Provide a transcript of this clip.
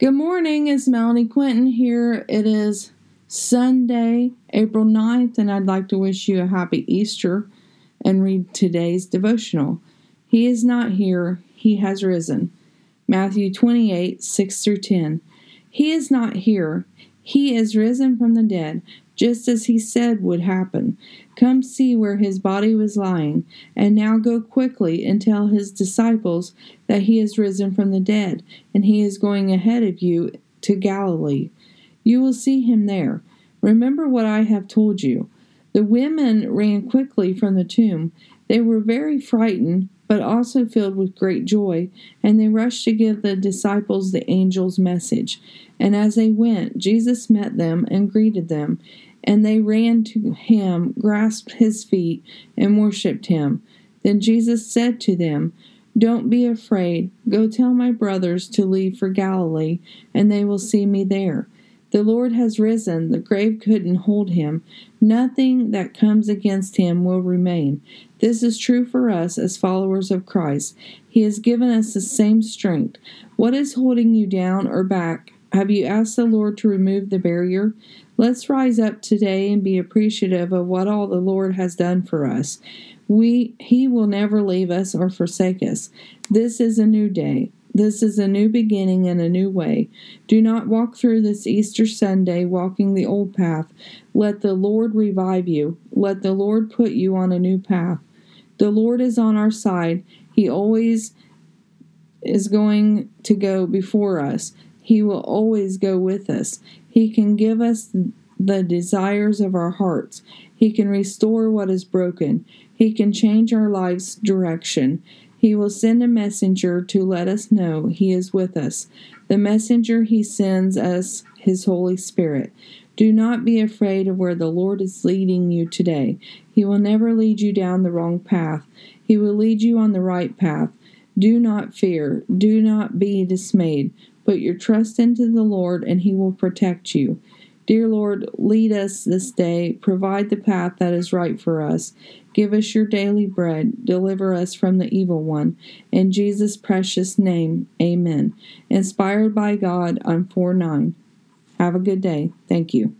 Good morning, it's Melanie Quinton here. It is Sunday, April 9th, and I'd like to wish you a happy Easter and read today's devotional. He is not here, he has risen. Matthew 28 6 through 10. He is not here, he is risen from the dead just as he said would happen. Come see where his body was lying, and now go quickly and tell his disciples that he is risen from the dead, and he is going ahead of you to Galilee. You will see him there. Remember what I have told you. The women ran quickly from the tomb. They were very frightened but also filled with great joy, and they rushed to give the disciples the angel's message. And as they went, Jesus met them and greeted them, and they ran to him, grasped his feet, and worshipped him. Then Jesus said to them, Don't be afraid. Go tell my brothers to leave for Galilee, and they will see me there. The Lord has risen, the grave couldn't hold him. Nothing that comes against him will remain. This is true for us as followers of Christ. He has given us the same strength. What is holding you down or back? Have you asked the Lord to remove the barrier? Let's rise up today and be appreciative of what all the Lord has done for us. We he will never leave us or forsake us. This is a new day. This is a new beginning and a new way. Do not walk through this Easter Sunday walking the old path. Let the Lord revive you. Let the Lord put you on a new path. The Lord is on our side. He always is going to go before us. He will always go with us. He can give us the desires of our hearts. He can restore what is broken. He can change our life's direction. He will send a messenger to let us know He is with us. The messenger He sends us His Holy Spirit. Do not be afraid of where the Lord is leading you today. He will never lead you down the wrong path, He will lead you on the right path. Do not fear, do not be dismayed. Put your trust into the Lord, and He will protect you. Dear Lord, lead us this day, provide the path that is right for us. Give us your daily bread, deliver us from the evil one. In Jesus' precious name, amen. Inspired by God on 4 9. Have a good day. Thank you.